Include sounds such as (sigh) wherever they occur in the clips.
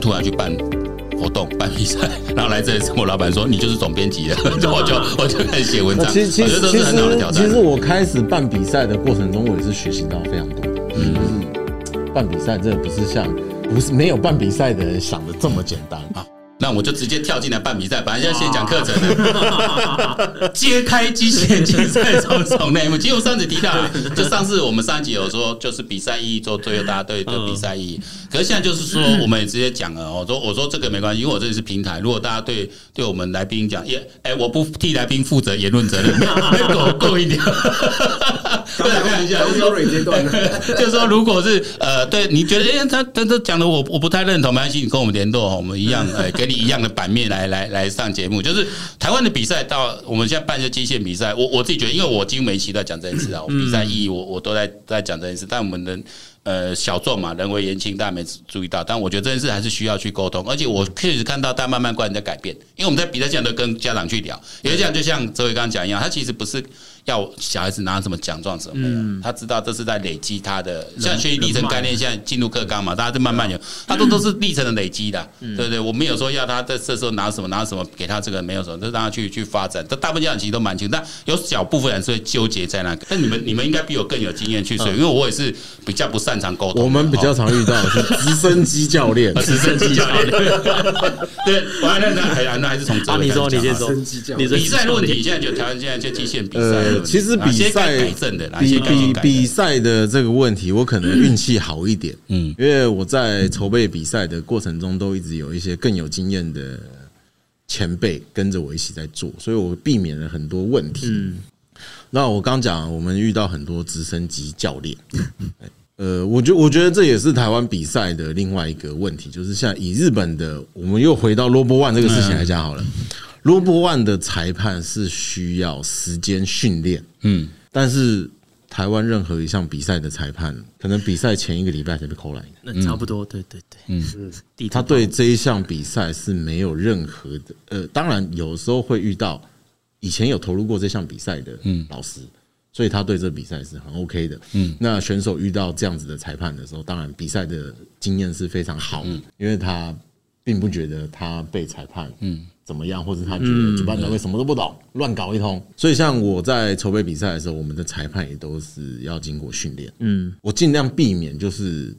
突然去办活动、办比赛，然后来这里跟我老板说，你就是总编辑的，(laughs) 我就我就开始写文章。其实其实其实其实我开始办比赛的过程中，我也是学习到非常多。嗯，就是办比赛真的不是像不是没有办比赛的人想的这么简单啊。那我就直接跳进来办比赛，反正现在先讲课程的，揭开机器人竞赛种种内幕。其实我上次提到，就上次我们上一集有说，就是比赛意义做最后，大家对对比赛意义。可是现在就是说，我们也直接讲了，我说我说这个没关系，因为我这里是平台。如果大家对对我们来宾讲，也哎，我不替来宾负责言论责任，够够一点。大家看一下，就是说这段，就是说，如果是呃，对你觉得哎，他他他讲的我我不太认同，没关系，你跟我们联络，我们一样哎给。一样的版面来来来上节目，就是台湾的比赛到我们现在办一些基线比赛，我我自己觉得，因为我几乎每一期都在讲这件事啊，我比赛意义我我都在在讲这件事，但我们的呃小众嘛，人微言轻，大家没注意到，但我觉得这件事还是需要去沟通，而且我确实看到大家慢慢观念在改变，因为我们在比赛现在都跟家长去聊，因为这样就像周伟刚刚讲一样，他其实不是。要小孩子拿什么奖状什么的，他知道这是在累积他的，像学习历程概念，现在进入课纲嘛，大家就慢慢有，他都都是历程的累积的，对不对？我没有说要他在这时候拿什么拿什么给他这个没有什么，就让他去去发展。这大部分家长其实都蛮清楚，但有小部分人是会纠结在那个。但你们你们应该比我更有经验去说，因为我也是比较不擅长沟通。我们比较常遇到的是直升机教练，直升机教练。(laughs) 对，我还那那还那还是从啊你说你先说，比赛的问题，现在就台湾现在就极限比赛。其实比赛。赛比比比赛的这个问题，我可能运气好一点，嗯，因为我在筹备比赛的过程中，都一直有一些更有经验的前辈跟着我一起在做，所以我避免了很多问题。嗯，那我刚讲，我们遇到很多直升机教练，(laughs) 呃，我觉我觉得这也是台湾比赛的另外一个问题，就是像以日本的，我们又回到 ROBO-ONE 这个事情来讲好了，ROBO-ONE 的裁判是需要时间训练，嗯。但是台湾任何一项比赛的裁判，可能比赛前一个礼拜才被 call 来的，那差不多，对对对，嗯，他对这一项比赛是没有任何的，呃，当然有时候会遇到以前有投入过这项比赛的老师，所以他对这比赛是很 OK 的，嗯，那选手遇到这样子的裁判的时候，当然比赛的经验是非常好的，因为他并不觉得他被裁判，嗯。怎么样？或者他觉得主办单位什么都不懂，乱搞一通。所以像我在筹备比赛的时候，我们的裁判也都是要经过训练。嗯，我尽量避免就是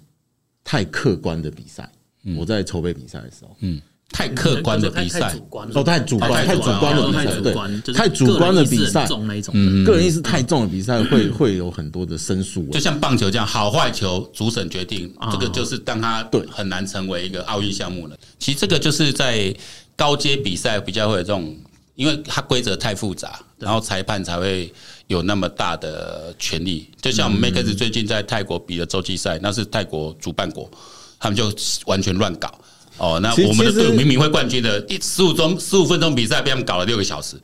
太客观的比赛。我在筹备比赛的时候，嗯，太客观的比赛哦，太主观、太主观的比赛，对，太主观的比赛，嗯，个人意识太重的比赛会会有很多的申诉。就像棒球这样，好坏球主审决定，这个就是当他对很难成为一个奥运项目了。其实这个就是在。高阶比赛比较会有这种，因为它规则太复杂，然后裁判才会有那么大的权利。就像我们 Max 最近在泰国比的洲际赛，那是泰国主办国，他们就完全乱搞。哦，那我们的队伍明明会冠军的，一十五钟十五分钟比赛被他们搞了六个小时。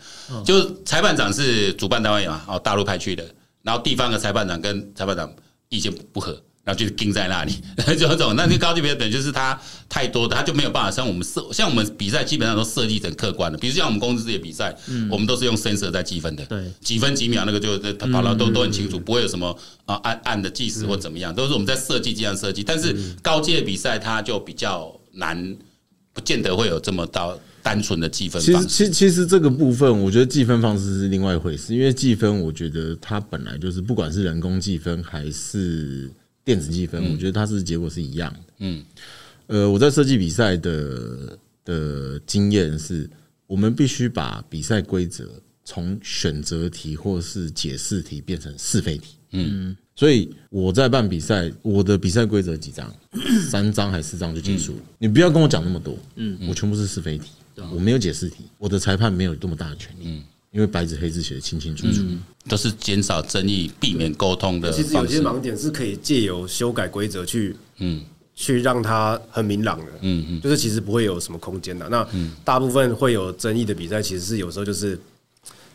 就裁判长是主办单位嘛，哦，大陆派去的，然后地方的裁判长跟裁判长意见不合。然后就盯在那里，(laughs) 就那种。那就高级别等就是他太多的，他就没有办法像我们设，像我们比赛基本上都设计成客观的。比如像我们公司这些比赛，我们都是用 sensor 在计分的，对，几分几秒那个就跑了都都很清楚，不会有什么啊按按的计时或怎么样，都是我们在设计这样设计。但是高阶的比赛它就比较难，不见得会有这么到单纯的计分方式。其实其其实这个部分，我觉得计分方式是另外一回事，因为计分我觉得它本来就是不管是人工计分还是。电子计分，我觉得它是结果是一样的。嗯，呃，我在设计比赛的的经验是，我们必须把比赛规则从选择题或是解释题变成是非题。嗯，所以我在办比赛，我的比赛规则几张，(coughs) 三张还是四张就结束了。你不要跟我讲那么多。嗯，我全部是是非题，我没有解释题，我的裁判没有这么大的权利。嗯。因为白纸黑字写的清清楚楚，都是减少争议、避免沟通的。其实有些盲点是可以借由修改规则去，嗯，去让它很明朗的，嗯嗯，就是其实不会有什么空间的。那大部分会有争议的比赛，其实是有时候就是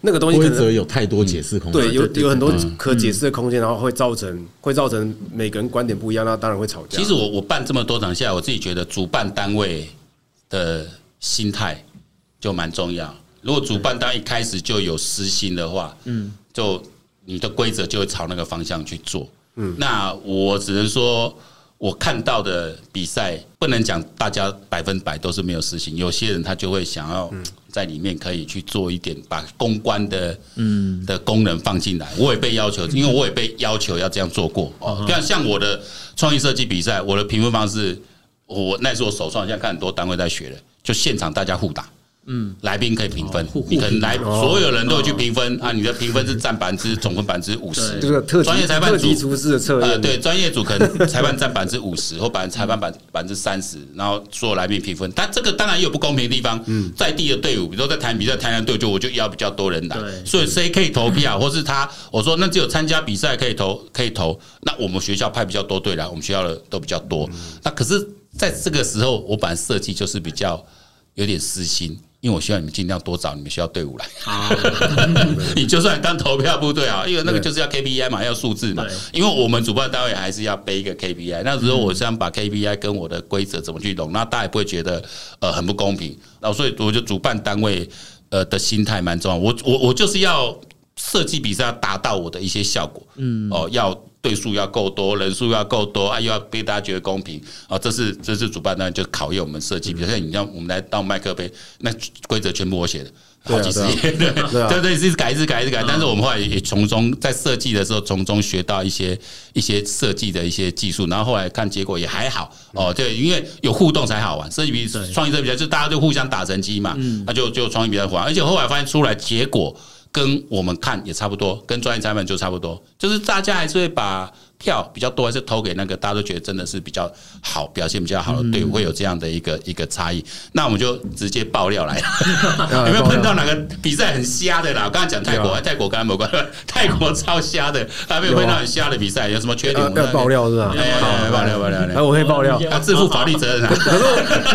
那个东西规则有太多解释空间，对，有有很多可解释的空间，然后会造成会造成每个人观点不一样，那当然会吵架。其实我我办这么多场下来，我自己觉得主办单位的心态就蛮重要。如果主办当一开始就有私心的话，嗯，就你的规则就会朝那个方向去做，嗯，那我只能说，我看到的比赛，不能讲大家百分百都是没有私心，有些人他就会想要在里面可以去做一点，把公关的嗯的功能放进来。我也被要求，因为我也被要求要这样做过。哦，像像我的创意设计比赛，我的评分方式，我那是我首创，现在看很多单位在学的，就现场大家互打。嗯，来宾可以评分，你可能来所有人都会去评分啊。你的评分是占百分之总分百分之五十。这个特专业裁判组厨师的测验，对专业组可能裁判占百分之五十 (laughs) 或百分裁判百百分之三十，然后所有来宾评分。但这个当然也有不公平的地方。嗯，在地的队伍，比如说在台比赛，台南队就我就要比较多人来，所以谁可以投票，或是他我说那只有参加比赛可以投可以投。那我们学校派比较多队来，我们学校的都比较多。那可是在这个时候，我本来设计就是比较有点私心。因为我希望你们尽量多找你们学校队伍来。(laughs) 你就算当投票部队啊，因为那个就是要 KPI 嘛，要数字嘛。因为我们主办单位还是要背一个 KPI。那时候我想把 KPI 跟我的规则怎么去弄，那大家也不会觉得呃很不公平。然后所以我就主办单位呃的心态蛮重要。我我我就是要设计比赛要达到我的一些效果。嗯哦要。对数要够多，人数要够多，啊，又要被大家觉得公平啊，这是这是主办单位就考验我们设计。比如像你像我们来到麦克杯，那规则全部我写的，好几十页，对对 (laughs) 对，一直改一直改一直改。但是我们后来也从中在设计的时候，从中学到一些一些设计的一些技术，然后后来看结果也还好哦。对，因为有互动才好玩。设计比创意设计比赛，就大家就互相打成绩嘛，那就就创意比赛好玩。而且后来发现出来结果。跟我们看也差不多，跟专业裁判就差不多，就是大家还是会把票比较多，还是投给那个大家都觉得真的是比较好、表现比较好的队伍，会有这样的一个一个差异。那我们就直接爆料来，(laughs) 有没有碰到哪个比赛很瞎的啦？我刚才讲泰国，泰国刚刚没关，泰国超瞎的，还没有碰到很瞎的比赛，有什么缺点？要爆料是吧？爆料爆料，哎，我可以爆料，要自负法律责任。可是，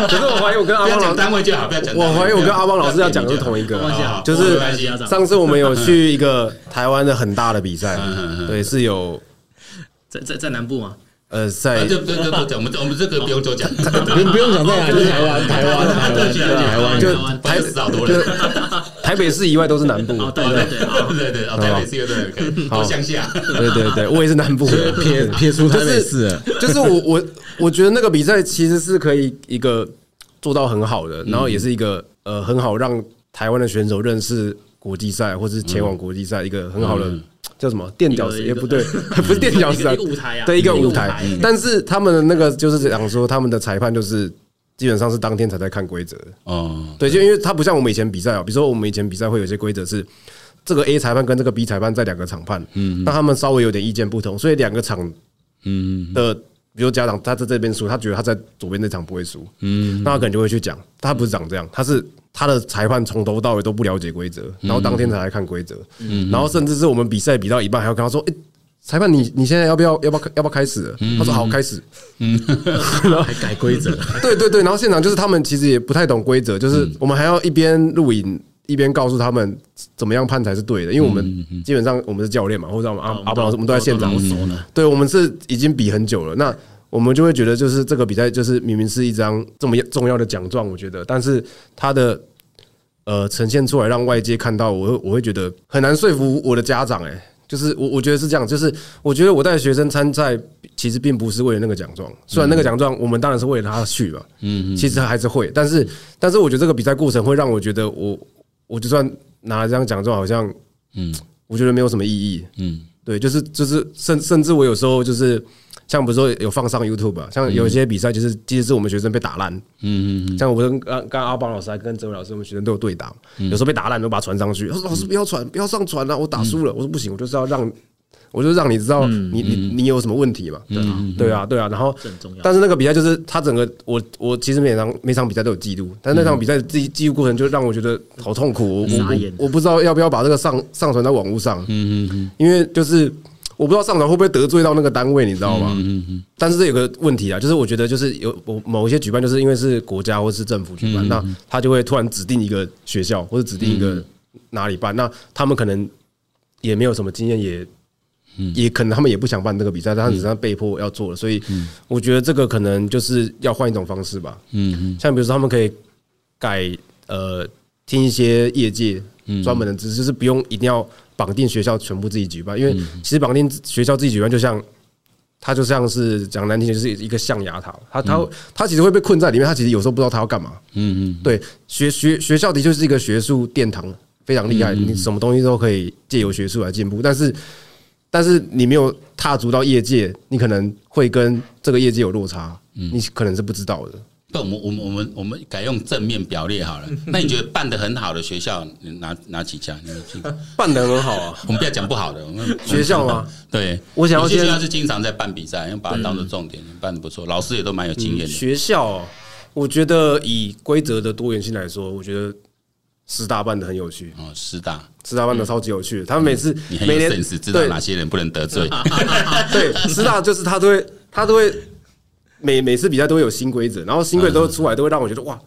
可是我怀疑我跟阿邦老师单位就好，不要讲。我怀疑我跟阿邦老师要讲的是同一个，就是上次我们有去一个台湾的很大的比赛，对，是有。在在在南部吗？呃，在就就就讲我们我们这个不用多讲，(laughs) 不不用讲在哪，就是台湾台湾台湾台湾就台死好多人，台北市以外都是南部。对对对对对，台北市有对可以，好乡下。对对对，我也是南部，撇撇出台北市，就是我我我觉得那个比赛其实是可以一个做到很好的，然后也是一个呃很好让台湾的选手认识国际赛或是前往国际赛一个很好的。叫什么垫脚石？也不对，(laughs) 不是垫脚石，舞台啊，对，一个舞台。但是他们的那个就是讲说，他们的裁判就是基本上是当天才在看规则。哦，对，就因为他不像我们以前比赛啊，比如说我们以前比赛会有些规则是这个 A 裁判跟这个 B 裁判在两个场判，嗯，那他们稍微有点意见不同，所以两个场，嗯的，比如家长他在这边输，他觉得他在左边那场不会输，嗯，那他可能就会去讲，他不是长这样，他是。他的裁判从头到尾都不了解规则，然后当天才来看规则，然后甚至是我们比赛比到一半，还要跟他说：“哎，裁判，你你现在要不要要不要要不要开始？”他说：“好，开始。”嗯，(laughs) 然后还改规则。(laughs) 对对对，然后现场就是他们其实也不太懂规则，就是我们还要一边录影一边告诉他们怎么样判才是对的，因为我们基本上我们是教练嘛，或者我们阿阿布老师，我们都在现场。对，我们是已经比很久了，那我们就会觉得，就是这个比赛就是明明是一张这么重要的奖状，我觉得，但是他的。呃，呈现出来让外界看到，我会我会觉得很难说服我的家长。哎，就是我我觉得是这样，就是我觉得我带学生参赛，其实并不是为了那个奖状，虽然那个奖状我们当然是为了他去嘛，嗯，其实还是会，但是但是我觉得这个比赛过程会让我觉得我我就算拿了这张奖状，好像嗯，我觉得没有什么意义，嗯，对，就是就是甚甚至我有时候就是。像不是说有放上 YouTube 啊，像有一些比赛就是，即使是我们学生被打烂，嗯嗯，像我跟刚刚阿邦老师还跟哲伟老师，我们学生都有对打，有时候被打烂都把它传上去。他说：“老师不要传，不要上传了，我打输了。”我说：“不行，我就是要让，我就让你知道你你你有什么问题嘛。”对啊，对啊，对啊。然后，但是那个比赛就是他整个我我其实每场每场比赛都有记录，但是那场比赛记记录过程就让我觉得好痛苦。我我我不知道要不要把这个上上传到网络上，嗯嗯嗯，因为就是。我不知道上传会不会得罪到那个单位，你知道吗？嗯嗯。但是这有个问题啊，就是我觉得就是有某某一些举办，就是因为是国家或是政府举办，那他就会突然指定一个学校或者指定一个哪里办，那他们可能也没有什么经验，也也可能他们也不想办这个比赛，但他只是被迫要做了。所以我觉得这个可能就是要换一种方式吧。嗯嗯。像比如说他们可以改呃听一些业界专门的知识，就是不用一定要。绑定学校全部自己举办，因为其实绑定学校自己举办，就像他就像是讲难听，就是一个象牙塔，他他他其实会被困在里面，他其实有时候不知道他要干嘛。嗯嗯，对，学学学校的确是一个学术殿堂，非常厉害，你什么东西都可以借由学术来进步，但是但是你没有踏足到业界，你可能会跟这个业界有落差，你可能是不知道的。不，我们我们我们我们改用正面表列好了。(laughs) 那你觉得办的很好的学校，哪哪几家？你 (laughs) 办的很好啊。我们不要讲不好的，我们 (laughs) 学校吗？对，我想要学校是经常在办比赛，因为把它当做重点，办的不错，老师也都蛮有经验的。学校，我觉得以规则的多元性来说，我觉得师大办的很有趣。哦，师大，师大办的超级有趣。他们每次你很有 sense，知道哪些人不能得罪。对，师大就是他都会，他都会。每每次比赛都会有新规则，然后新规则出来，都会让我觉得哇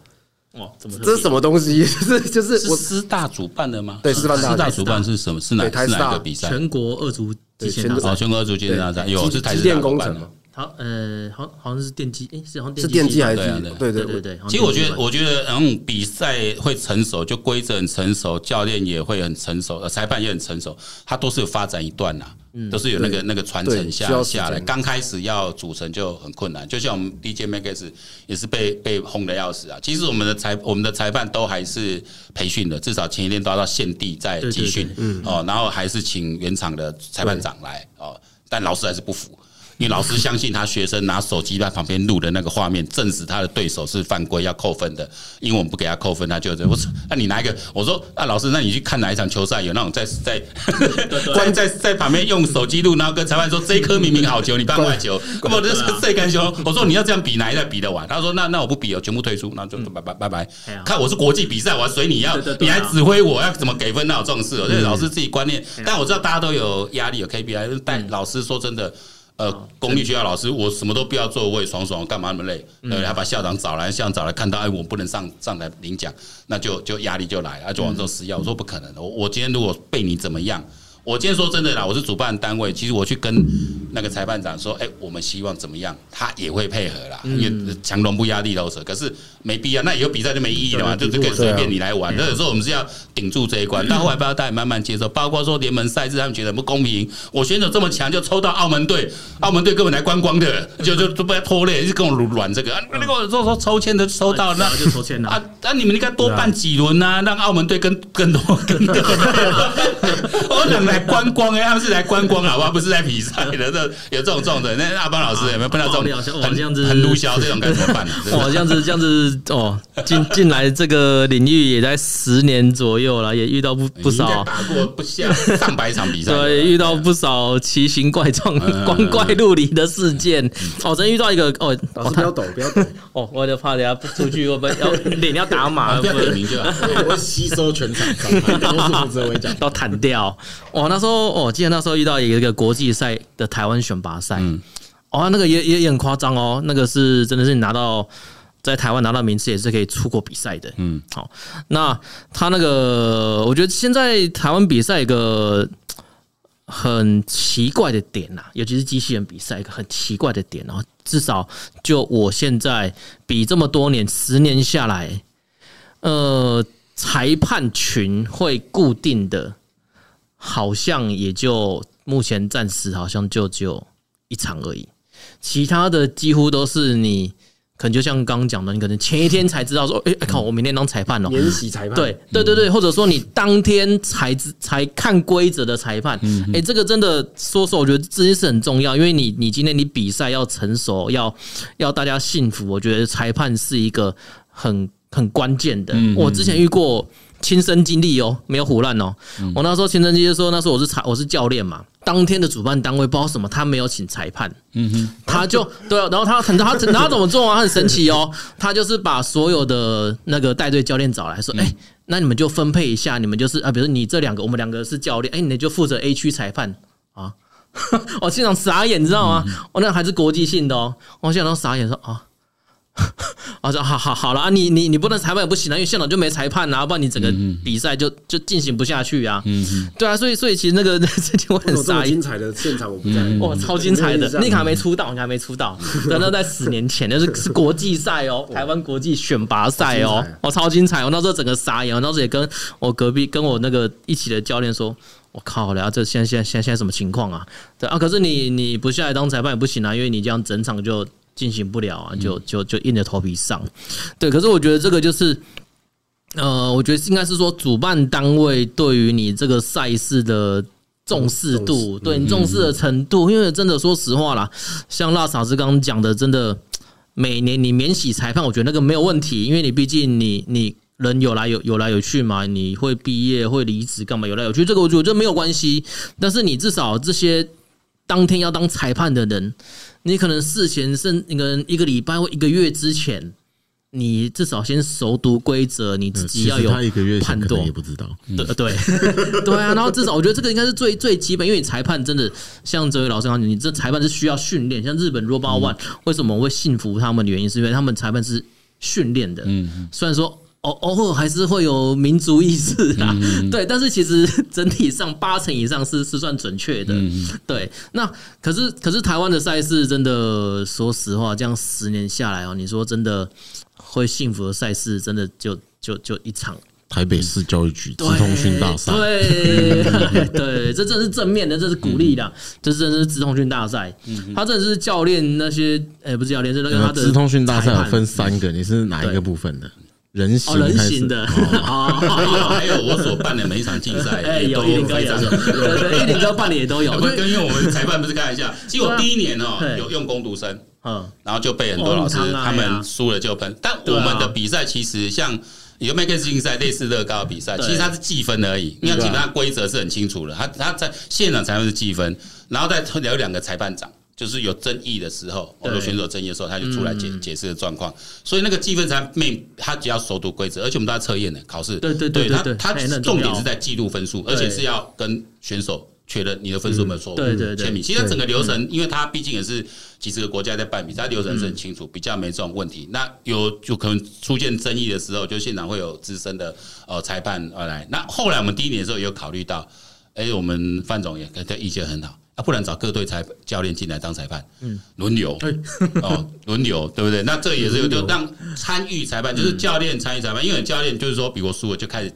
哇，怎么这是什么东西？(laughs) 就是就是我师大主办的吗？对，师大师大主办是什么？是哪是哪个比赛？全国二足击剑大赛。全国二足击剑大赛有是台电工程吗？好，呃，好，好像是电机，诶，是好像是电机还是？对对对对。其实我觉得，我觉得，嗯，比赛会成熟，就规则很成熟，教练也会很成熟，呃，裁判也很成熟，它都是有发展一段呐，都是有那个那个传承下下来。刚开始要组成就很困难，就像我们 DJ Max 也是被被轰的要死啊。其实我们的裁我们的裁判都还是培训的，至少前一天都要到现地在集训，嗯哦，然后还是请原厂的裁判长来哦，但老师还是不服。因为老师相信他学生拿手机在旁边录的那个画面，证实他的对手是犯规要扣分的。因为我们不给他扣分，他就这。我说，那你拿一个？我说，啊老师，那你去看哪一场球赛有那种在在 (laughs) 关在在旁边用手机录，然后跟裁判说这一颗明明好球，你犯坏球，根本就是这杆球。我说你要这样比，哪一个比得完？他说那那我不比了，全部退出，那就拜拜拜拜。看我是国际比赛，我还随你要，你还指挥我要怎么给分？那有这种事？所以老师自己观念，但我知道大家都有压力，有 KPI，但老师说真的。呃，公立学校老师，我什么都不要做，我也爽爽，干嘛那么累？呃，还把校长找来，校长找来看到，哎，我不能上上台领奖，那就就压力就来了，就往这施压。我说不可能的，我我今天如果被你怎么样？我今天说真的啦，我是主办单位，其实我去跟那个裁判长说，哎，我们希望怎么样，他也会配合啦，因为强龙不压地头蛇，可是没必要，那以后比赛就没意义了嘛，就是可以随便你来玩。那有时候我们是要顶住这一关，但后来不要大家慢慢接受，包括说联盟赛制他们觉得不公平，我选手这么强就抽到澳门队，澳门队根本来观光的，就就就不要拖累，就跟我软这个，那个说说抽签的抽到那就抽签了啊，那你们应该多办几轮啊，让澳门队跟更多更多，(laughs) (laughs) 我两个。来观光哎，他们是来观光好不好？不是来比赛的。这 (laughs) 有这种这种的，那阿邦老师有没有碰到这种很这样子很毒枭这种该怎么办呢？(laughs) 哇，这样子这样子哦，进进来这个领域也在十年左右了，也遇到不不少打过不下上百场比赛，(laughs) 对，遇到不少奇形怪状、光怪陆离的事件。哦，真遇到一个哦，老师不要抖，不要抖哦，我就怕等下不出去，我们要脸要打码，不要点名就好，我会吸收全场，都是不讲，都弹掉。哦，那时候我、哦、记得那时候遇到一个国际赛的台湾选拔赛，嗯、哦，那个也也也很夸张哦，那个是真的是你拿到在台湾拿到名次也是可以出国比赛的，嗯，好，那他那个我觉得现在台湾比赛一个很奇怪的点呐，尤其是机器人比赛一个很奇怪的点哦，至少就我现在比这么多年十年下来，呃，裁判群会固定的。好像也就目前暂时好像就只有一场而已，其他的几乎都是你可能就像刚刚讲的，你可能前一天才知道说，哎，靠，我明天当裁判了，免洗裁判，对对对对，或者说你当天才才看规则的裁判，哎，这个真的说实话，我觉得这件事很重要，因为你你今天你比赛要成熟，要要大家信服，我觉得裁判是一个很很关键的。我之前遇过。亲身经历哦，没有胡乱哦。我那时候亲身经历说，那时候我是裁，我是教练嘛。当天的主办单位不知道什么，他没有请裁判，嗯哼，他就对，然后他很他他怎么做啊？他很神奇哦，他就是把所有的那个带队教练找来说，哎，那你们就分配一下，你们就是啊，比如你这两个，我们两个是教练，哎，你就负责 A 区裁判啊。(laughs) 我现场傻眼，你知道吗？我那还是国际性的哦，我现场都傻眼说啊。(laughs) 我说好好好了啊，你你你不能裁判也不行啊，因为现场就没裁判啊，不然你整个比赛就就进行不下去啊。嗯，对啊，所以所以其实那个 (laughs) 这天我很傻。精彩的现场我不在，哇，超精彩的！那卡还没出道，你还没出道，等到在十年前，那是是国际赛哦，台湾国际选拔赛哦，哦，超精彩！我那时候整个傻眼，我那时候也跟我隔壁跟我那个一起的教练说。我靠，然后这现在现在现在现在什么情况啊？对啊，可是你你不下来当裁判也不行啊，因为你这样整场就进行不了啊，就就就硬着头皮上。对，可是我觉得这个就是，呃，我觉得应该是说主办单位对于你这个赛事的重视度，对你重视的程度，因为真的说实话啦，像辣嫂子刚刚讲的，真的每年你免洗裁判，我觉得那个没有问题，因为你毕竟你你。人有来有有来有去嘛？你会毕业会离职干嘛？有来有去，这个我觉得没有关系。但是你至少这些当天要当裁判的人，你可能事前是那个一个礼拜或一个月之前，你至少先熟读规则，你自己要有判断。也不知道，对对 (laughs) 对啊。然后至少我觉得这个应该是最最基本，因为你裁判真的像这位老师讲，你这裁判是需要训练。像日本 ROBOT ONE 为什么我会信服他们的原因，是因为他们裁判是训练的。嗯，虽然说。偶偶尔还是会有民族意识的，(laughs) 对，但是其实整体上八成以上是是算准确的，对。那可是可是台湾的赛事真的，说实话，这样十年下来哦，你说真的会幸福的赛事，真的就就就一场。台北市教育局直通讯大赛，对对，这真是正面的，这是鼓励的，这真的是直通讯大赛。他真的是教练那些，哎，不是教练，是那个他的直通讯大赛有分三个，你是哪一个部分的？人形、人形的，(laughs) 还有还有我所办的每一场竞赛，哎，有一林哥，一林哥办的也都有。(laughs) 跟因为我们裁判不是开玩笑，(laughs) 其实我第一年哦有用工读生，嗯，然后就被很多老师他们输了就喷。但我们的比赛其实像有 Max 竞赛类似乐高比赛，其实它是计分而已，因为基本上规则是很清楚的。他他在现场裁判是计分，然后再有两个裁判长。就是有争议的时候，或者选手争议的时候，他就出来解解释的状况。所以那个计分才没，他只要熟读规则，而且我们都在测验的考试。对对对，他他重点是在记录分数，而且是要跟选手确认你的分数有没有错误。对对对，签名。其实整个流程，因为他毕竟也是几十个国家在办比赛，流程是很清楚，比较没这种问题。那有就可能出现争议的时候，就现场会有资深的呃裁判而来。那后来我们第一年的时候也有考虑到，哎，我们范总也他意见很好。啊，不然找各队裁教练进来当裁判，嗯，轮流，哦，轮流，(laughs) 对不对？那这也是有就让参与裁判，就是教练参与裁判，因为教练就是说，比如输了就开始，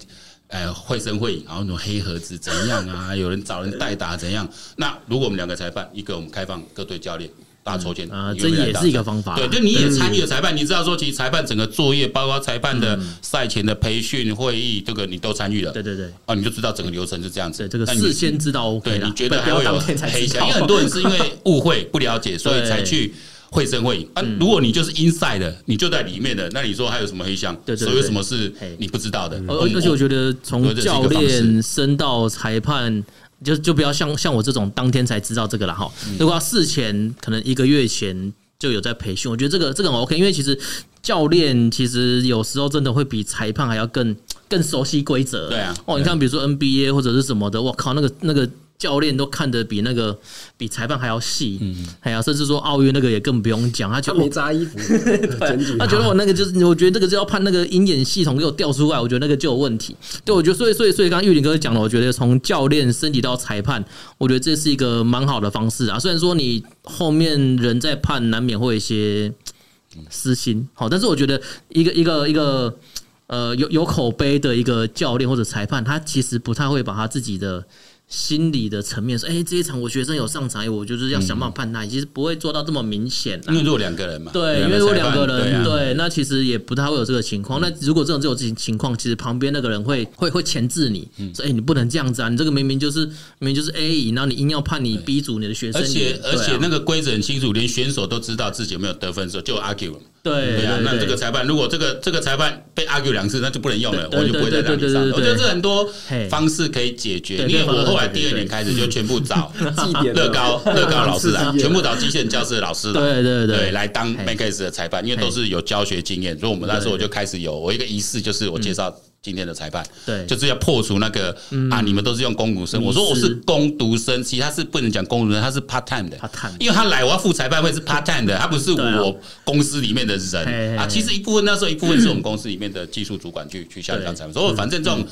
呃，绘声绘影，然后那种黑盒子怎样啊？有人找人代打怎样？那如果我们两个裁判，一个我们开放各队教练。大抽签啊，这也是一个方法。对，就你也参与了裁判，你知道说，其实裁判整个作业，包括裁判的赛前的培训会议，这个你都参与了。对对对，啊，你就知道整个流程是这样子。对，这个事先知道 OK。对，你觉得还会有黑箱？因为很多人是因为 (laughs) 误会不了解，所以才去会声会影。啊，如果你就是 inside 的，你就在里面的，那你说还有什么黑箱？对对，所以有什么是你不知道的？而而且我觉得从教练升到裁判。就就不要像像我这种当天才知道这个了哈。如果要事前可能一个月前就有在培训，我觉得这个这个很 OK，因为其实教练其实有时候真的会比裁判还要更更熟悉规则。对啊，哦，你看比如说 NBA 或者是什么的，我靠，那个那个。教练都看得比那个比裁判还要细，嗯，哎呀，甚至说奥运那个也更不用讲，他就没扎衣服，(laughs) 他觉得我那个就是，我觉得这个就要判那个鹰眼系统给我调出来，我觉得那个就有问题。对，我觉得所以所以所以刚刚玉林哥讲了，我觉得从教练升级到裁判，我觉得这是一个蛮好的方式啊。虽然说你后面人在判，难免会有一些私心，好，但是我觉得一个一个一个呃有有口碑的一个教练或者裁判，他其实不太会把他自己的。心理的层面说，哎、欸，这一场我学生有上场，我就是要想办法判他，其实不会做到这么明显。因为如果两个人嘛，对，因为如果两个人，对，那其实也不太会有这个情况。那如果这种这种情情况，其实旁边那个人会会会钳制你，说，哎，你不能这样子啊，你这个明明就是明明就是 A 赢，然后你硬要判你 B 组你的学生，而且而且那个规则很清楚，连选手都知道自己有没有得分的时候，就 argue。对，对啊，那这个裁判如果这个这个裁判被 argue 两次，那就不能用了，我就不会再让你上。我觉得这很多方式可以解决。因为我后来第二年开始就全部找 (laughs) 乐高乐高老师来，(laughs) 全部找机械人教室的老师来，对对对，来当 m a k e s 的裁判，因为都是有教学经验。所以我们那时候我就开始有我一个仪式，就是我介绍。今天的裁判，对，就是要破除那个啊，你们都是用公读生，我说我是攻读生，其实他是不能讲公读生，他是 part time 的，part time，，因为他来我要付裁判费是 part time 的，他不是我公司里面的人。啊。其实一部分那时候一部分是我们公司里面的技术主管去去下去当裁判，所以反正这种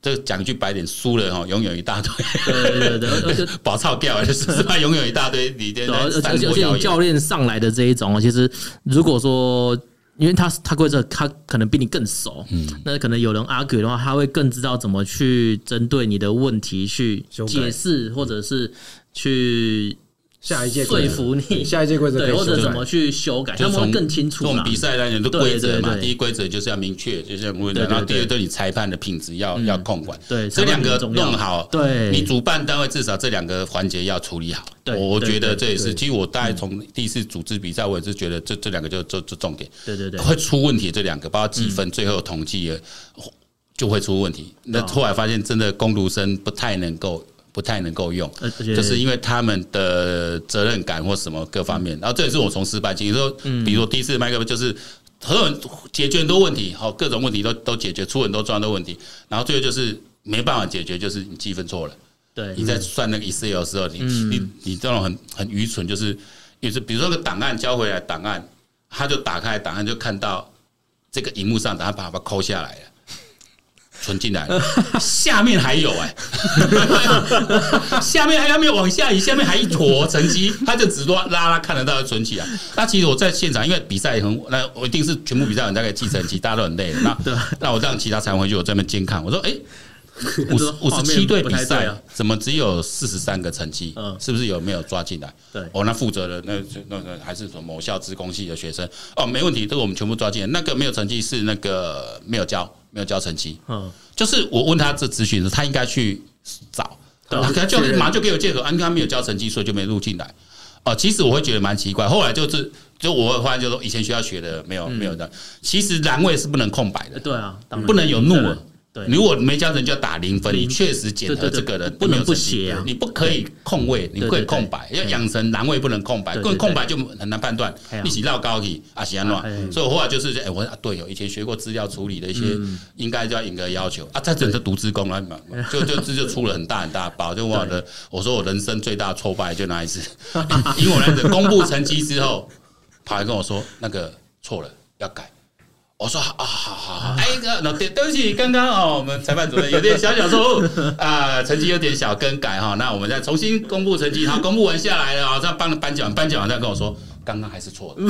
这讲句白点，输了哈，永远一大堆，对对对，保钞 (laughs) 掉就 (laughs) 是吧，永远一大堆。你而且而且教练上来的这一种，其实如果说。因为他他规则他可能比你更熟，嗯，那可能有人 argue 的话，他会更知道怎么去针对你的问题去解释，或者是去。下一届说服你，下一届规则对，或者怎么去修改，他们会更清楚。这种比赛来讲，的规则嘛，第一规则就是要明确，就是要规则。然后第二，对你裁判的品质要要控管。对，这两个弄好，对，你主办单位至少这两个环节要处理好。对，我觉得这也是。其实我大概从第一次组织比赛，我也是觉得这这两个就就就重点。对对对，会出问题这两个，包括积分，最后统计就会出问题。那后来发现，真的工读生不太能够。不太能够用，就是因为他们的责任感或什么各方面，然后这也是我从失败经历说，比如说第一次麦克风就是很多人解决很多问题，好各种问题都都解决，出很多状的问题，然后最后就是没办法解决，就是你积分错了。对，你在算那个 Excel 的时候，你你你这种很很愚蠢，就是也是比如说个档案交回来，档案他就打开档案就看到这个荧幕上，然后把它抠下来了。存进来，下面还有哎，下面还没有往下移，下面还一坨成绩，他就只多拉拉看得到存起来。那其实我在现场，因为比赛很，那我一定是全部比赛完大概记成绩，大家都很累。(laughs) 那那我让其他裁判回去，我在那边监看。我说，哎，(laughs) 五十五十七队比赛，怎么只有四十三个成绩？是不是有没有抓进来？对，哦，那负责的那那个还是什么某校职工系的学生？哦，没问题，这个我们全部抓进来。那个没有成绩是那个没有交。没有交成绩，嗯，就是我问他这咨询的，他应该去找，他就马上就给我借口，啊，他没有交成绩，所以就没录进来。哦，其实我会觉得蛮奇怪，后来就是，就我会发现，就是说以前学校学的没有没有的，其实栏位是不能空白的，对啊，不能有怒了。对，如果没交成就要打零分，你确实检核这个人不能不写啊，你不可以空位，你不可以空白，要养成栏位不能空白，空空白就很难判断，一起绕高体啊，喜安乱，所以我后来就是，哎，我啊对哦，以前学过资料处理的一些，应该就要严格要求啊，再整个独资工啊，就就这就出了很大很大包，(laughs) 就我的我说我人生最大挫败就那一次，(laughs) 因为我那次公布成绩之后，跑来跟我说那个错了要改。我说啊，好好好，哎个，那对对不起，刚刚哦，我们裁判主任有点小小错误 (laughs) 啊，成绩有点小更改哈，那我们再重新公布成绩，好，公布完下来了啊，这样帮了颁奖，颁奖完再跟我说。刚刚还是错的，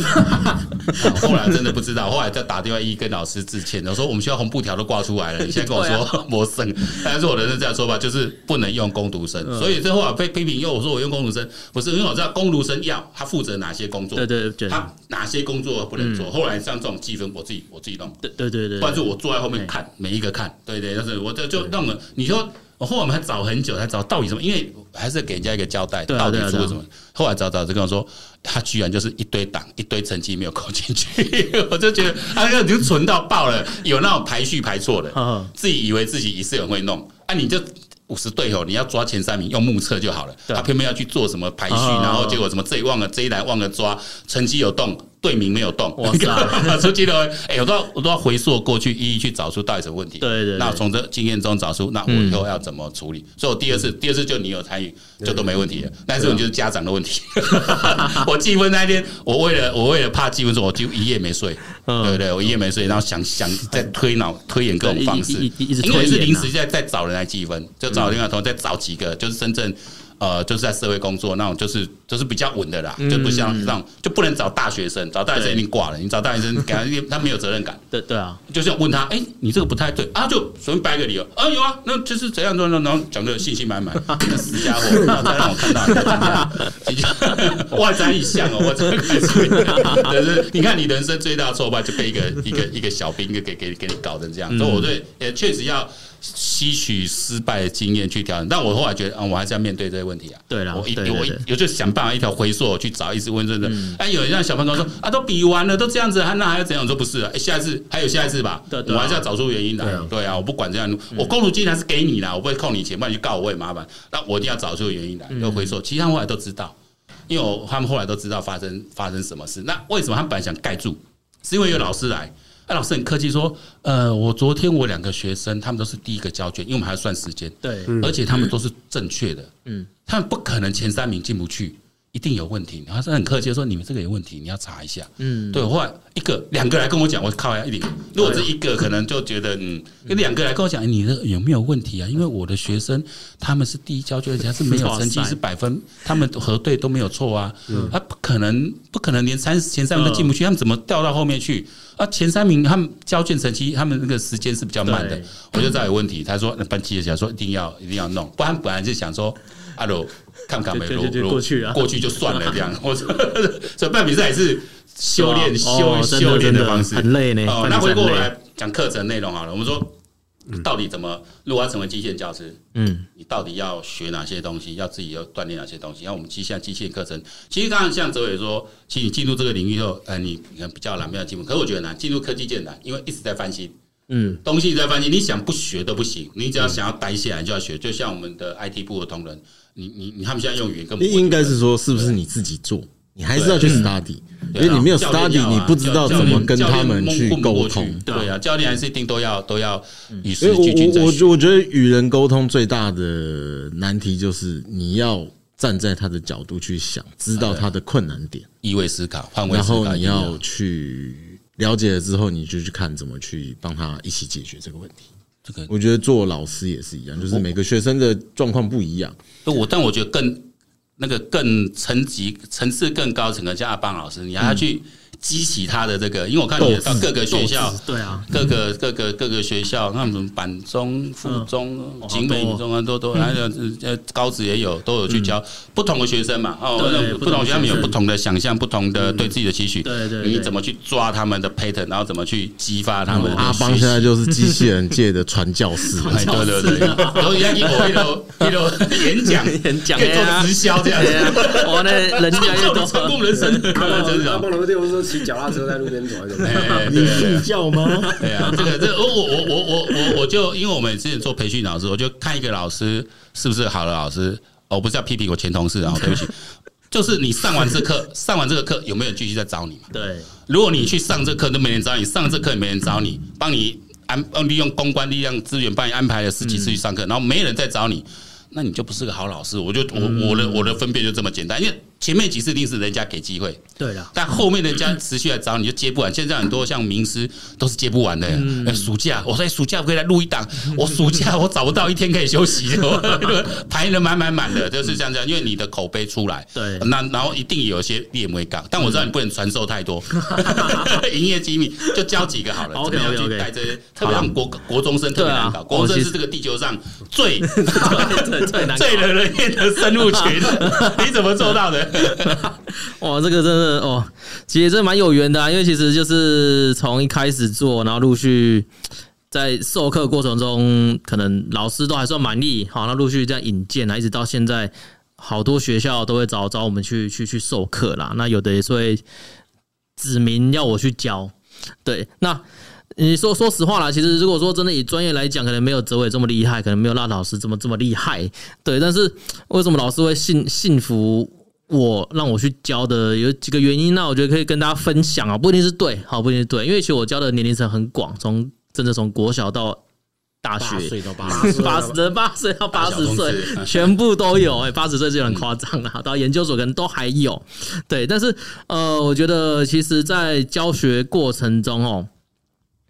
(laughs) 后来真的不知道，后来再打电话一跟老师致歉，我说我们学校红布条都挂出来了，(laughs) 你现在跟我说 (laughs) 魔生，但是我人生这样说吧，就是不能用工读生，所以最后被批评，因为我说我用工读生，不是因为我知道工读生要他负责哪些工作，对对对，他哪些工作不能做，后来像这种积分我自己我自己弄，对对对对，不然就我坐在后面看每一个看，对对，但是我这就弄了，你说。我后来我们还找很久才找到底什么，因为还是给人家一个交代，到底出了什么。后来找找就跟我说，他居然就是一堆档一堆成绩没有扣进去，(laughs) 我就觉得他那个已经蠢到爆了，有那种排序排错的，(laughs) 自己以为自己也是很会弄，啊你就。五十队友，你要抓前三名，用目测就好了。他偏偏要去做什么排序，然后结果什么这一忘了，这一栏忘了抓，成绩有动，队名没有动。哇塞！(laughs) 出记了，哎，我都要我都要回溯过去，一一去找出到底什么问题。对对。那从这经验中找出，那我以后要怎么处理？所以我第二次，第二次就你有参与，就都没问题了。但是我就是家长的问题。(laughs) 我记分那天，我为了我为了怕记分错，我就一夜没睡。对不对？我一夜没睡，然后想想在推脑推演各种方式，因为是临时在在找人来记分，就找另外同学再找几个，就是深圳。呃，就是在社会工作那种，就是就是比较稳的啦，就不像那种就不能找大学生，找大学生已经挂了。你找大学生，(laughs) 感觉他没有责任感。对对啊，就是要问他，哎，你这个不太对啊，就随便掰个理由啊，有啊，那就是怎样怎样，然后讲的信心满满，(laughs) 死家伙，然后再让我看到你的哇，咱一像 (laughs) 哦，我真的开是你看你人生最大的挫败就被一个一个一个小兵给给给给你搞成这样，所以我对也确实要。吸取失败的经验去调整，但我后来觉得，嗯，我还是要面对这些问题啊。对了，我一我我就想办法一条回溯去找，一直问，真的。哎，有人让小朋友说啊，都比完了，都这样子，还那还要怎样？我说不是啊，哎，下一次还有下一次吧。对，我还是要找出原因来。对啊，我不管这样，我工读金还是给你啦，我不会扣你钱，不然你告我也麻烦。那我一定要找出原因来，要回溯。其实他们后来都知道，因为我他们后来都知道发生发生什么事。那为什么他们本来想盖住？是因为有老师来。哎，老师很客气说，呃，我昨天我两个学生，他们都是第一个交卷，因为我们还要算时间，对，而且他们都是正确的，嗯，他们不可能前三名进不去，一定有问题。他是很客气说：“你们这个有问题，你要查一下。”嗯，对。后来一个、两个来跟我讲，我靠呀，一点。如果是一个，可能就觉得嗯，跟两个来跟我讲，你的有没有问题啊？因为我的学生他们是第一交卷，而且是没有成绩，是百分，他们核对都没有错啊。他不可能，不可能连三前三名都进不去，他们怎么掉到后面去？啊，前三名他们交卷成绩，他们那个时间是比较慢的。我就知道有问题。他说那班级的想说一定要一定要弄，不然本来就想说阿罗。看看没路，过去啊，过去就算了这样。我说，(laughs) 所以办比赛也是修炼、修修炼的方式，很累呢。哦，那回过来讲课程内容好了。我们说，到底怎么，如果要成为机械教师，嗯，你到底要学哪些东西？要自己要锻炼哪些东西？然后我们机械机械课程，其实刚刚像哲伟说，其实你进入这个领域后，呃，你你比较难，比较进步。可是我觉得难，进入科技界难，因为一直在翻新。嗯，东西一直在翻新，你想不学都不行。你只要想要待下来，就要学。就像我们的 IT 部的同仁。你你你，他们现在用语言根本应该是说，是不是你自己做？你还是要去 study，因为你没有 study，你不知道怎么跟他们去沟通。对啊，教练还是一定都要都要与时俱进。我我我觉得与人沟通最大的难题就是你要站在他的角度去想，知道他的困难点，换位思考，换位思考，然后你要去了解了之后，你就去看怎么去帮他一起解决这个问题。这个我觉得做老师也是一样，就是每个学生的状况不一样。我但我觉得更那个更层级层次更高层的，像阿邦老师，你还要去。激起他的这个，因为我看你到各个学校，对啊，各个各个各个学校，那什么板中、附中、景美女中啊，都都还有呃高职也有，都有去教不同的学生嘛。哦，不同学生有不同的想象，不同的对自己的期许。对对，你怎么去抓他们的 pattern，然后怎么去激发他们？阿邦现在就是机器人界的传教士，对 (laughs) 对对，然后人家一楼一楼一楼 (laughs) 演讲演讲，可以做直销这样子。哇，那人越来越多，成功人生。(laughs) 阿邦老师对我说。骑脚踏车在路边走，你睡觉吗？对啊，这个这我我我我我我就因为我们之前做培训老师，我就看一个老师是不是好的老师。我不是要批评我前同事啊，对不起，就是你上完这课，上完这个课有没有人继续在找你？对，如果你去上这课都没人找你，上这课也没人找你，帮你安利用公关力量资源帮你安排了十几次去上课，然后没人再找你，那你就不是个好老师。我就我我的我的分辨就这么简单，因为。前面几次一定是人家给机会，对的，但后面人家持续来找你就接不完。现在很多像名师都是接不完的。暑假，我说暑假可以来录一档。(laughs) 我暑假我找不到一天可以休息，(laughs) 排的满满满的，就是这样这样。因为你的口碑出来，对，那然后一定有些列没岗，但我知道你不能传授太多 (laughs) 营业机密，就教几个好了。怎么样去带这些？特别让国国中生特别难搞，国中生是这个地球上最最难最惹人厌的生物群，你怎么做到的？(laughs) 哇，这个真的哦，其实这蛮有缘的啊，因为其实就是从一开始做，然后陆续在授课过程中，可能老师都还算满意，好，那陆续这样引荐啊，一直到现在，好多学校都会找找我们去去去授课啦。那有的也是会指名要我去教，对，那你说说实话啦，其实如果说真的以专业来讲，可能没有哲伟这么厉害，可能没有那老师这么这么厉害，对，但是为什么老师会信信服？我让我去教的有几个原因，那我觉得可以跟大家分享啊，不一定是对，好，不一定是对，因为其实我教的年龄层很广，从真的从国小到大学，八岁到八十，八十八岁到八十岁，全部都有，哎，八十岁就很夸张了，到研究所可能都还有，对，但是呃，我觉得其实，在教学过程中哦，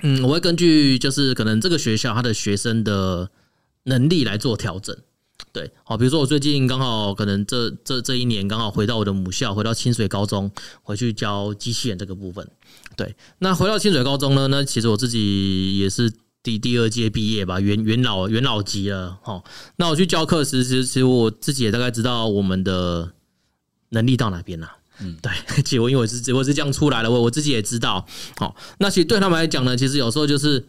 嗯，我会根据就是可能这个学校他的学生的能力来做调整。对，好，比如说我最近刚好可能这这这一年刚好回到我的母校，回到清水高中，回去教机器人这个部分。对，那回到清水高中呢，那其实我自己也是第第二届毕业吧，元元老元老级了。好，那我去教课时，其实其实我自己也大概知道我们的能力到哪边了。嗯，对，(laughs) 其实我因为我是我是这样出来的，我我自己也知道。好，那其实对他们来讲呢，其实有时候就是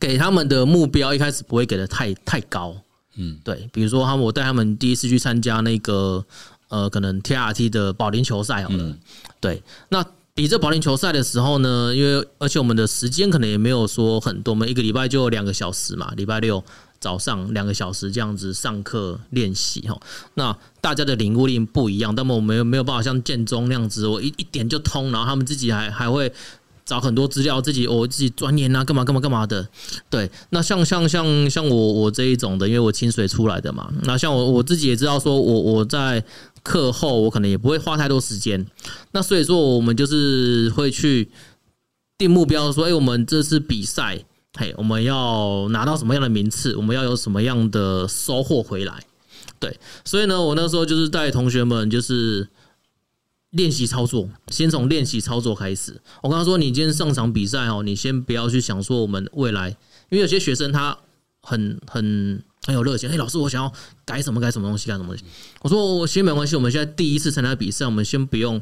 给他们的目标一开始不会给的太太高。嗯，对，比如说他们，我带他们第一次去参加那个呃，可能 TRT 的保龄球赛好了。嗯、对，那比这保龄球赛的时候呢，因为而且我们的时间可能也没有说很多，我们一个礼拜就两个小时嘛，礼拜六早上两个小时这样子上课练习哈。那大家的领悟力不一样，那么我们没有没有办法像建中那样子，我一一点就通，然后他们自己还还会。找很多资料，自己我、哦、自己钻研啊，干嘛干嘛干嘛的。对，那像像像像我我这一种的，因为我清水出来的嘛，那像我我自己也知道，说我我在课后我可能也不会花太多时间，那所以说我们就是会去定目标，说，哎，我们这次比赛，嘿，我们要拿到什么样的名次，我们要有什么样的收获回来。对，所以呢，我那时候就是带同学们就是。练习操作，先从练习操作开始。我刚刚说，你今天上场比赛哦，你先不要去想说我们未来，因为有些学生他很很很有热情。哎，老师，我想要改什么改什么东西，改什么东西。我说，我先没关系，我们现在第一次参加比赛，我们先不用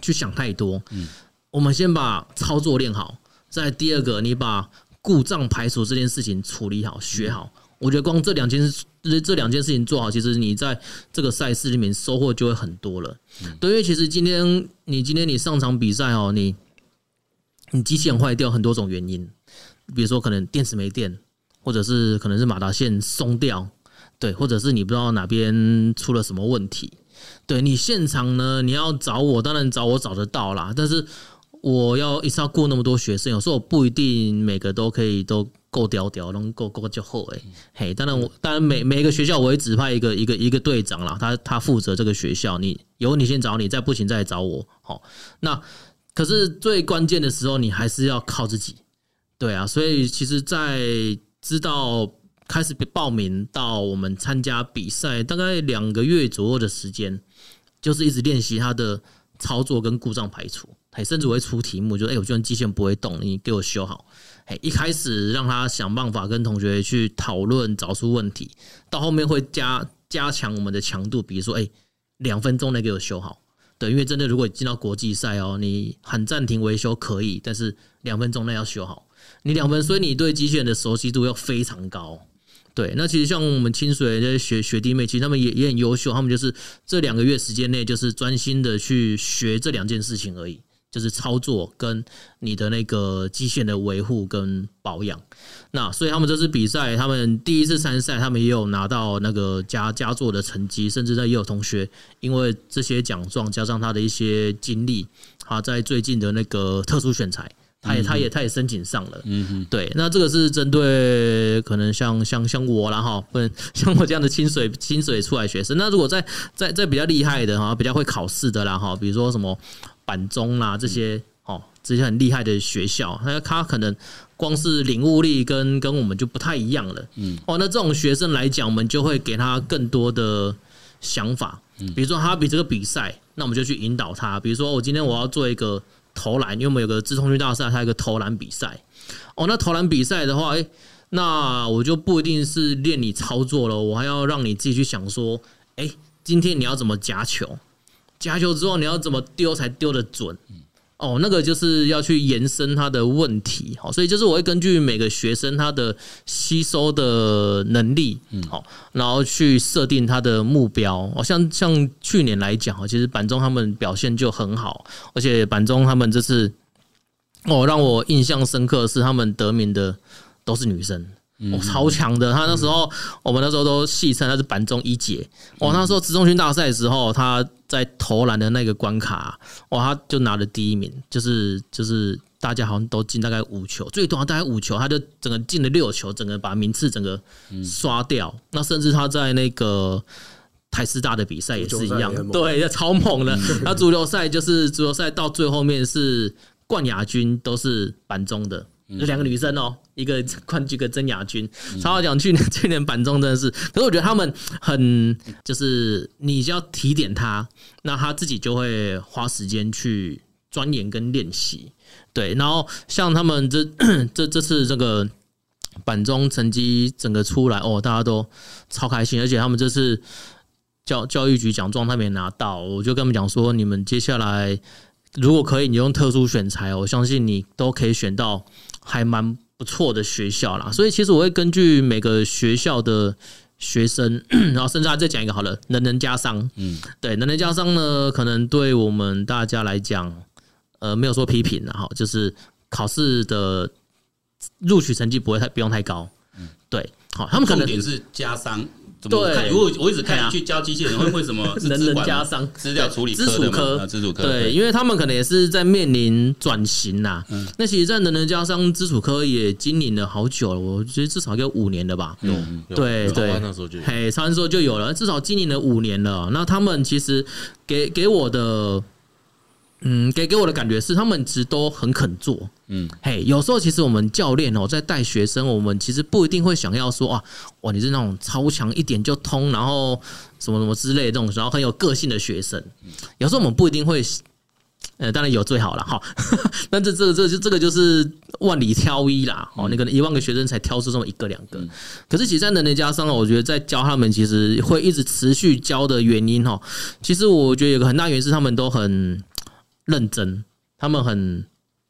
去想太多。嗯，我们先把操作练好。再第二个，你把故障排除这件事情处理好，学好。我觉得光这两件事，这两件事情做好，其实你在这个赛事里面收获就会很多了。对，因为其实今天你今天你上场比赛哦，你你机器人坏掉很多种原因，比如说可能电池没电，或者是可能是马达线松掉，对，或者是你不知道哪边出了什么问题。对，你现场呢，你要找我，当然找我找得到啦，但是我要一次要顾那么多学生，有时候我不一定每个都可以都。够屌屌，能够够就好诶。嘿，当然我当然每每一个学校我会指派一个一个一个队长啦，他他负责这个学校，你有你先找你，再不行再来找我。好，那可是最关键的时候，你还是要靠自己。对啊，所以其实，在知道开始报名到我们参加比赛，大概两个月左右的时间，就是一直练习他的操作跟故障排除。嘿，甚至我会出题目，就哎、欸，我居然机械不会动，你给我修好。嘿，一开始让他想办法跟同学去讨论，找出问题，到后面会加加强我们的强度，比如说，哎，两分钟内给我修好。对，因为真的，如果进到国际赛哦，你喊暂停维修可以，但是两分钟内要修好。你两分，所以你对机器人的熟悉度要非常高。对，那其实像我们清水那些学学弟妹，其实他们也也很优秀，他们就是这两个月时间内，就是专心的去学这两件事情而已。就是操作跟你的那个机械的维护跟保养，那所以他们这次比赛，他们第一次参赛，他们也有拿到那个佳佳作的成绩，甚至在也有同学因为这些奖状加上他的一些经历，他在最近的那个特殊选材，他也他也他也申请上了，嗯嗯，对，那这个是针对可能像像像我啦哈，不能像我这样的清水清水出来学生，那如果在在在比较厉害的哈，比较会考试的啦哈，比如说什么。板中啦，这些哦，这些很厉害的学校，那他可能光是领悟力跟跟我们就不太一样了。嗯，哦，那这种学生来讲，我们就会给他更多的想法。嗯比如说他比这个比赛，那我们就去引导他。比如说我今天我要做一个投篮，因为我们有个自通讯大赛，它有一个投篮比赛。哦，那投篮比赛的话，诶，那我就不一定是练你操作了，我还要让你自己去想说，诶，今天你要怎么夹球？夹球之后你要怎么丢才丢得准？哦，那个就是要去延伸他的问题。好，所以就是我会根据每个学生他的吸收的能力，好，然后去设定他的目标。哦，像像去年来讲，其实板中他们表现就很好，而且板中他们这次哦让我印象深刻的是他们得名的都是女生。哦，超强的！他那时候，我们那时候都戏称他是板中一姐。哦，那时候职中军大赛的时候，他在投篮的那个关卡，哇，他就拿了第一名，就是就是大家好像都进大概五球，最多大概五球，他就整个进了六球，整个把名次整个刷掉。那甚至他在那个台师大的比赛也是一样，对，超猛的。(laughs) 那足球赛就是足球赛到最后面是冠亚军都是板中的。有两个女生哦，一个 (laughs) 冠军，一个争亚军。超好讲，去年 (laughs) 去年板中真的是，可是我觉得他们很，就是你只要提点他，那他自己就会花时间去钻研跟练习。对，然后像他们这这这次这个板中成绩整个出来哦，大家都超开心，而且他们这次教教育局奖状他没拿到，我就跟他们讲说，你们接下来如果可以，你用特殊选材，我相信你都可以选到。还蛮不错的学校啦，所以其实我会根据每个学校的学生，(coughs) 然后甚至还再讲一个好了，能能加商，嗯，对，能能加商呢，可能对我们大家来讲，呃，没有说批评的哈，就是考试的录取成绩不会太不用太高，嗯，对，好，他们可能重点是加商。怎么看？对如果我一直看去教机器人，会为什么是人人加商资料处理资科的处科嘛？啊，资处科对，因为他们可能也是在面临转型呐。那其实，在人人加商资储科也经营了好久了，我觉得至少有五年了吧。有对对那时候就嘿，那时候就有了，至少经营了五年了。那他们其实给给我的，嗯，给给我的感觉是，他们其实都很肯做。嗯，嘿，有时候其实我们教练哦，在带学生，我们其实不一定会想要说啊，哇，你是那种超强一点就通，然后什么什么之类的这种，然后很有个性的学生。有时候我们不一定会。呃，当然有最好了哈，(laughs) 但这这这就这个就是万里挑一啦，哦，那个一万个学生才挑出这么一个两个。可是其实在能力加上，我觉得在教他们，其实会一直持续教的原因哈，其实我觉得有个很大原因是他们都很认真，他们很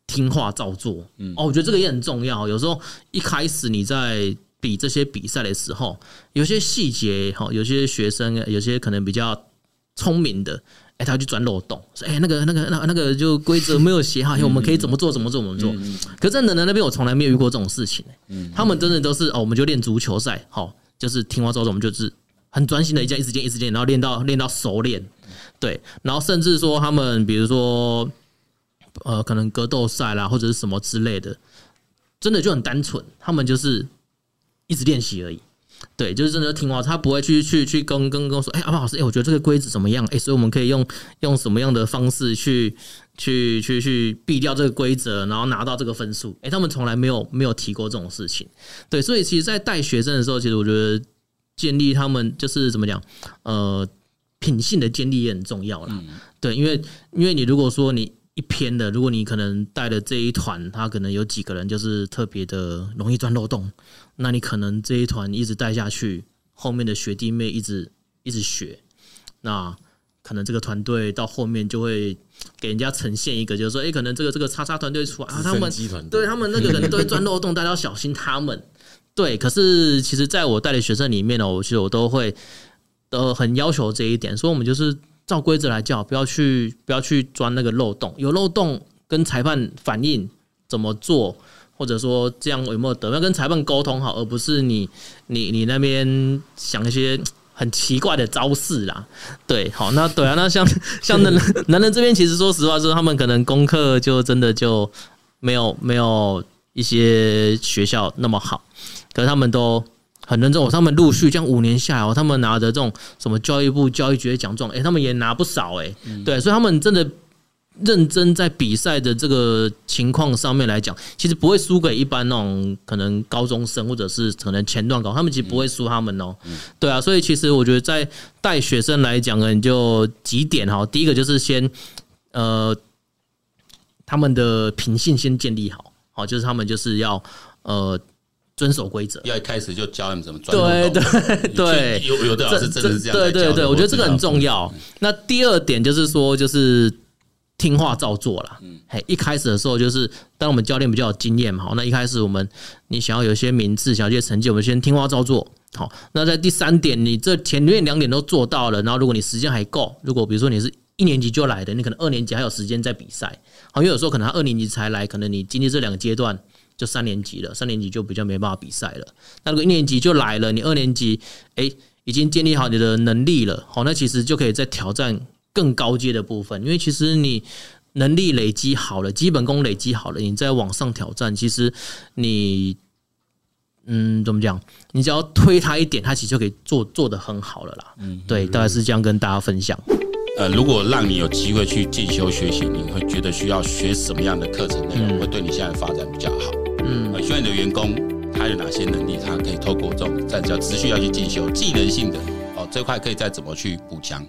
听话照做。嗯哦，我觉得这个也很重要。有时候一开始你在比这些比赛的时候，有些细节哈，有些学生有些可能比较聪明的。哎，他去钻漏洞，说：“哎，那个、那个、那、那个就规则 (laughs) 没有写好，我们可以怎么做？怎么做？怎么做？”可是在人人那边，我从来没有遇过这种事情。嗯他们真的都是哦，我们就练足球赛，好，就是听话照做，我们就是很专心的一件一直练，一直练，然后练到练到熟练。对，然后甚至说他们，比如说呃，可能格斗赛啦，或者是什么之类的，真的就很单纯，他们就是一直练习而已。对，就是真的听话，他不会去去去跟跟跟我说，哎，阿胖老师，哎，我觉得这个规则怎么样？哎，所以我们可以用用什么样的方式去去去去避掉这个规则，然后拿到这个分数？哎，他们从来没有没有提过这种事情。对，所以其实，在带学生的时候，其实我觉得建立他们就是怎么讲，呃，品性的建立也很重要啦。对，因为因为你如果说你一篇的，如果你可能带的这一团，他可能有几个人就是特别的容易钻漏洞。那你可能这一团一直带下去，后面的学弟妹一直一直学，那可能这个团队到后面就会给人家呈现一个，就是说，哎，可能这个这个叉叉团队出来啊，他们对他们那个人都会钻漏洞，大家要小心他们。对，可是其实在我带的学生里面呢，我其实我都会呃很要求这一点，所以我们就是照规则来教，不要去不要去钻那个漏洞，有漏洞跟裁判反映怎么做。或者说这样有没有得？要跟裁判沟通好，而不是你 (coughs) 你你那边想一些很奇怪的招式啦。对，好，那对啊，那像 (coughs) 像男男人这边，其实说实话，说他们可能功课就真的就没有没有一些学校那么好，可是他们都很认真。他们陆续这样五年下来哦，他们拿的这种什么教育部教育局的奖状，哎，他们也拿不少哎。对，所以他们真的。认真在比赛的这个情况上面来讲，其实不会输给一般那种可能高中生或者是可能前段高，他们其实不会输他们哦。对啊，所以其实我觉得在带学生来讲呢，你就几点哈，第一个就是先呃他们的品性先建立好，好就是他们就是要呃遵守规则，要一开始就教他们怎么对对对，有有的老师真的是这样，对对对，我觉得这个很重要。那第二点就是说就是。听话照做了，嘿，一开始的时候就是，当我们教练比较有经验嘛，好，那一开始我们你想要有一些名次，想要一些成绩，我们先听话照做，好。那在第三点，你这前面两点都做到了，然后如果你时间还够，如果比如说你是一年级就来的，你可能二年级还有时间在比赛，好，因为有时候可能他二年级才来，可能你经历这两个阶段就三年级了，三年级就比较没办法比赛了。那如果一年级就来了，你二年级哎已经建立好你的能力了，好，那其实就可以再挑战。更高阶的部分，因为其实你能力累积好了，基本功累积好了，你再往上挑战，其实你嗯，怎么讲？你只要推他一点，他其实就可以做做的很好了啦。嗯，对，大概是这样跟大家分享。呃，如果让你有机会去进修学习，你会觉得需要学什么样的课程内容，会对你现在发展比较好？嗯，呃，希望你的员工他有哪些能力，他可以透过这种在叫持续要去进修技能性的哦，这块可以再怎么去补强？